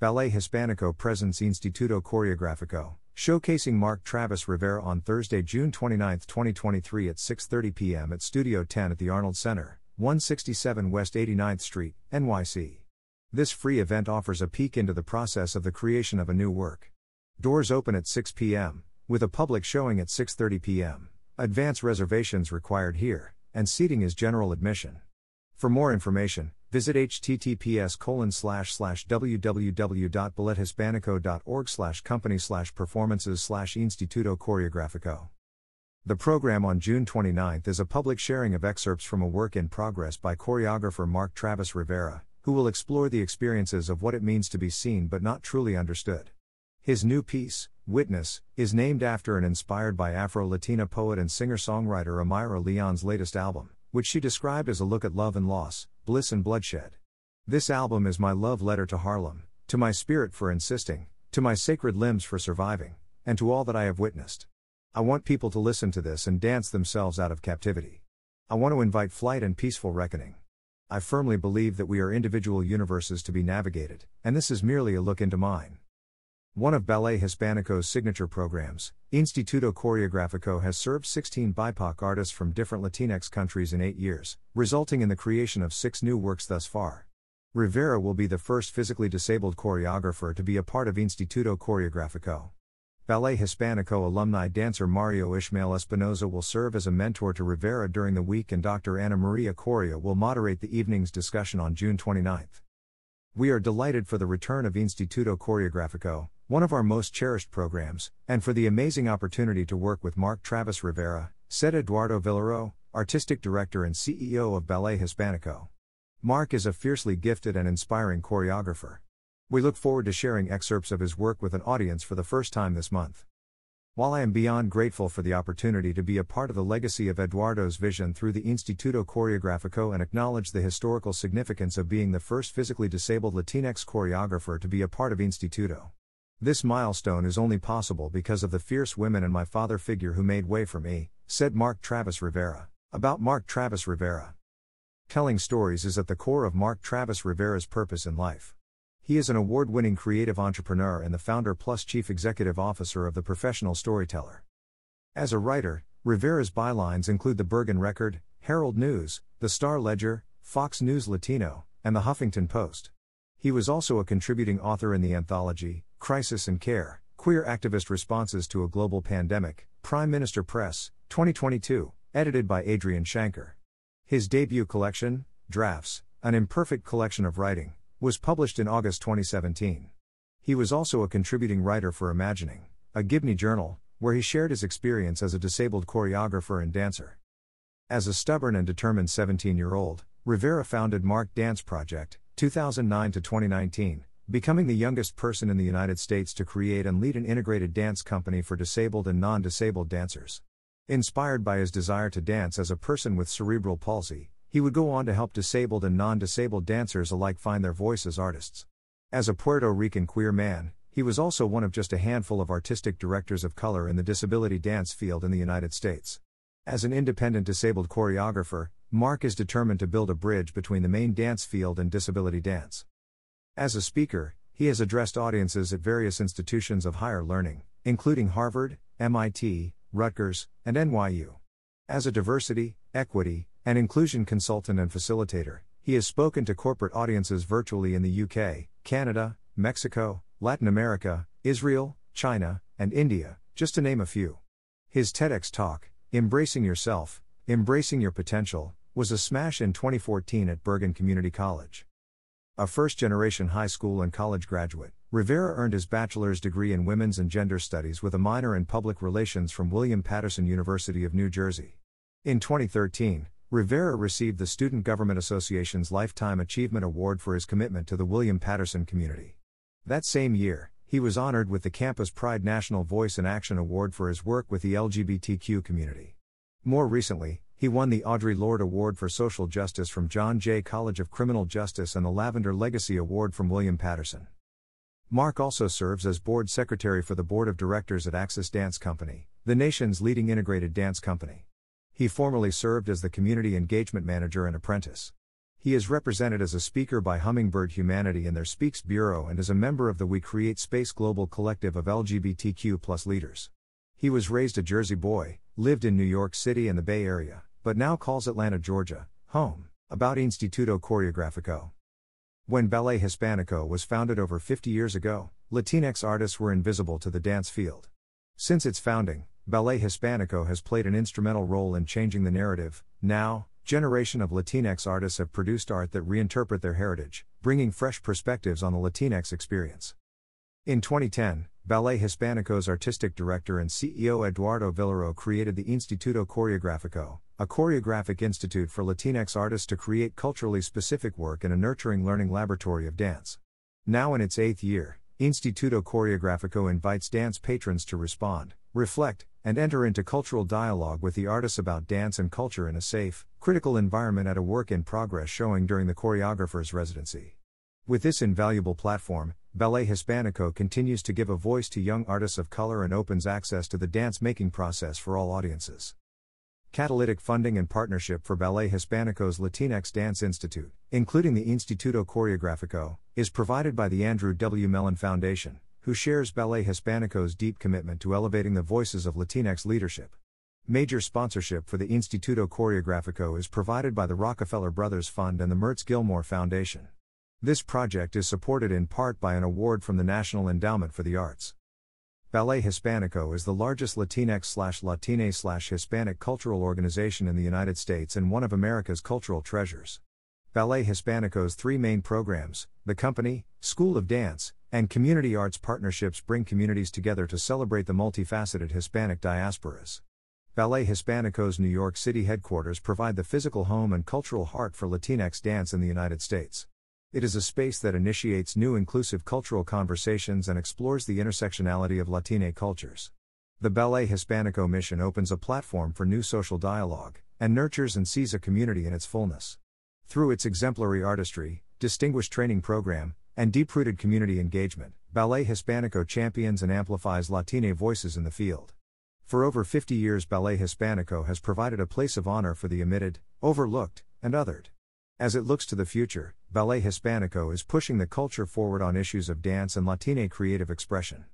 Ballet Hispanico presents Instituto Coreografico, showcasing Mark Travis Rivera on Thursday, June 29, 2023 at 6:30 p.m. at Studio 10 at the Arnold Center, 167 West 89th Street, NYC. This free event offers a peek into the process of the creation of a new work. Doors open at 6 p.m., with a public showing at 6:30 p.m. Advance reservations required here, and seating is general admission. For more information, visit https colon slash slash www.ballethispanico.org slash company slash performances slash instituto coreografico. The program on June 29 is a public sharing of excerpts from a work in progress by choreographer Mark Travis Rivera, who will explore the experiences of what it means to be seen but not truly understood. His new piece, Witness, is named after and inspired by Afro Latina poet and singer songwriter Amyra León's latest album which she described as a look at love and loss, bliss and bloodshed. This album is my love letter to Harlem, to my spirit for insisting, to my sacred limbs for surviving, and to all that I have witnessed. I want people to listen to this and dance themselves out of captivity. I want to invite flight and peaceful reckoning. I firmly believe that we are individual universes to be navigated, and this is merely a look into mine. One of Ballet Hispanico's signature programs, Instituto Coreografico has served 16 BIPOC artists from different Latinx countries in eight years, resulting in the creation of six new works thus far. Rivera will be the first physically disabled choreographer to be a part of Instituto Coreografico. Ballet Hispanico alumni dancer Mario Ishmael Espinoza will serve as a mentor to Rivera during the week, and Dr. Ana Maria Coria will moderate the evening's discussion on June 29. We are delighted for the return of Instituto Coreografico, one of our most cherished programs, and for the amazing opportunity to work with Mark Travis Rivera, said Eduardo Vilaro, Artistic Director and CEO of Ballet Hispanico. Mark is a fiercely gifted and inspiring choreographer. We look forward to sharing excerpts of his work with an audience for the first time this month. While I am beyond grateful for the opportunity to be a part of the legacy of Eduardo's vision through the Instituto Coreografico and acknowledge the historical significance of being the first physically disabled Latinx choreographer to be a part of Instituto. This milestone is only possible because of the fierce women and my father figure who made way for me, said Mark Travis Rivera. About Mark Travis Rivera. Telling stories is at the core of Mark Travis Rivera's purpose in life. He is an award winning creative entrepreneur and the founder plus chief executive officer of the Professional Storyteller. As a writer, Rivera's bylines include the Bergen Record, Herald News, the Star Ledger, Fox News Latino, and the Huffington Post. He was also a contributing author in the anthology, Crisis and Care Queer Activist Responses to a Global Pandemic, Prime Minister Press, 2022, edited by Adrian Shanker. His debut collection, Drafts, an imperfect collection of writing, was published in August 2017. He was also a contributing writer for Imagining, a Gibney journal, where he shared his experience as a disabled choreographer and dancer. As a stubborn and determined 17 year old, Rivera founded Mark Dance Project, 2009 to 2019, becoming the youngest person in the United States to create and lead an integrated dance company for disabled and non disabled dancers. Inspired by his desire to dance as a person with cerebral palsy, he would go on to help disabled and non disabled dancers alike find their voice as artists. As a Puerto Rican queer man, he was also one of just a handful of artistic directors of color in the disability dance field in the United States. As an independent disabled choreographer, Mark is determined to build a bridge between the main dance field and disability dance. As a speaker, he has addressed audiences at various institutions of higher learning, including Harvard, MIT, Rutgers, and NYU. As a diversity, equity, and inclusion consultant and facilitator, he has spoken to corporate audiences virtually in the UK, Canada, Mexico, Latin America, Israel, China, and India, just to name a few. His TEDx talk, Embracing Yourself, Embracing Your Potential, was a smash in 2014 at Bergen Community College. A first generation high school and college graduate, Rivera earned his bachelor's degree in women's and gender studies with a minor in public relations from William Paterson University of New Jersey. In 2013, Rivera received the Student Government Association's Lifetime Achievement Award for his commitment to the William Paterson community. That same year, he was honored with the Campus Pride National Voice in Action Award for his work with the LGBTQ community. More recently, he won the Audre Lorde Award for Social Justice from John Jay College of Criminal Justice and the Lavender Legacy Award from William Paterson. Mark also serves as board secretary for the board of directors at Axis Dance Company, the nation's leading integrated dance company. He formerly served as the community engagement manager and apprentice. He is represented as a speaker by Hummingbird Humanity and their Speaks Bureau and is a member of the We Create Space Global Collective of LGBTQ leaders. He was raised a Jersey boy, lived in New York City and the Bay Area, but now calls Atlanta, Georgia, home. About Instituto Coreografico. When Ballet Hispanico was founded over 50 years ago, Latinx artists were invisible to the dance field. Since its founding, Ballet Hispanico has played an instrumental role in changing the narrative. Now, generation of Latinx artists have produced art that reinterpret their heritage, bringing fresh perspectives on the Latinx experience. In 2010, Ballet Hispanico's artistic director and CEO Eduardo Vilaro created the Instituto Coreografico, a choreographic institute for Latinx artists to create culturally specific work in a nurturing learning laboratory of dance. Now in its eighth year, Instituto Coreografico invites dance patrons to respond, reflect, and enter into cultural dialogue with the artists about dance and culture in a safe, critical environment at a work in progress showing during the choreographer's residency. With this invaluable platform, Ballet Hispanico continues to give a voice to young artists of color and opens access to the dance making process for all audiences. Catalytic funding and partnership for Ballet Hispanico's Latinx Dance Institute, including the Instituto Coreografico, is provided by the Andrew W. Mellon Foundation who shares Ballet Hispanico's deep commitment to elevating the voices of Latinx leadership. Major sponsorship for the Instituto Coreografico is provided by the Rockefeller Brothers Fund and the Mertz Gilmore Foundation. This project is supported in part by an award from the National Endowment for the Arts. Ballet Hispanico is the largest Latinx slash Latine slash Hispanic cultural organization in the United States and one of America's cultural treasures. Ballet Hispanico's three main programs, the Company, School of Dance, and community arts partnerships bring communities together to celebrate the multifaceted Hispanic diasporas. Ballet Hispanico's New York City headquarters provide the physical home and cultural heart for Latinx dance in the United States. It is a space that initiates new inclusive cultural conversations and explores the intersectionality of Latine cultures. The Ballet Hispanico mission opens a platform for new social dialogue, and nurtures and sees a community in its fullness. Through its exemplary artistry, distinguished training program, and deep rooted community engagement, Ballet Hispanico champions and amplifies Latine voices in the field. For over 50 years, Ballet Hispanico has provided a place of honor for the omitted, overlooked, and othered. As it looks to the future, Ballet Hispanico is pushing the culture forward on issues of dance and Latine creative expression.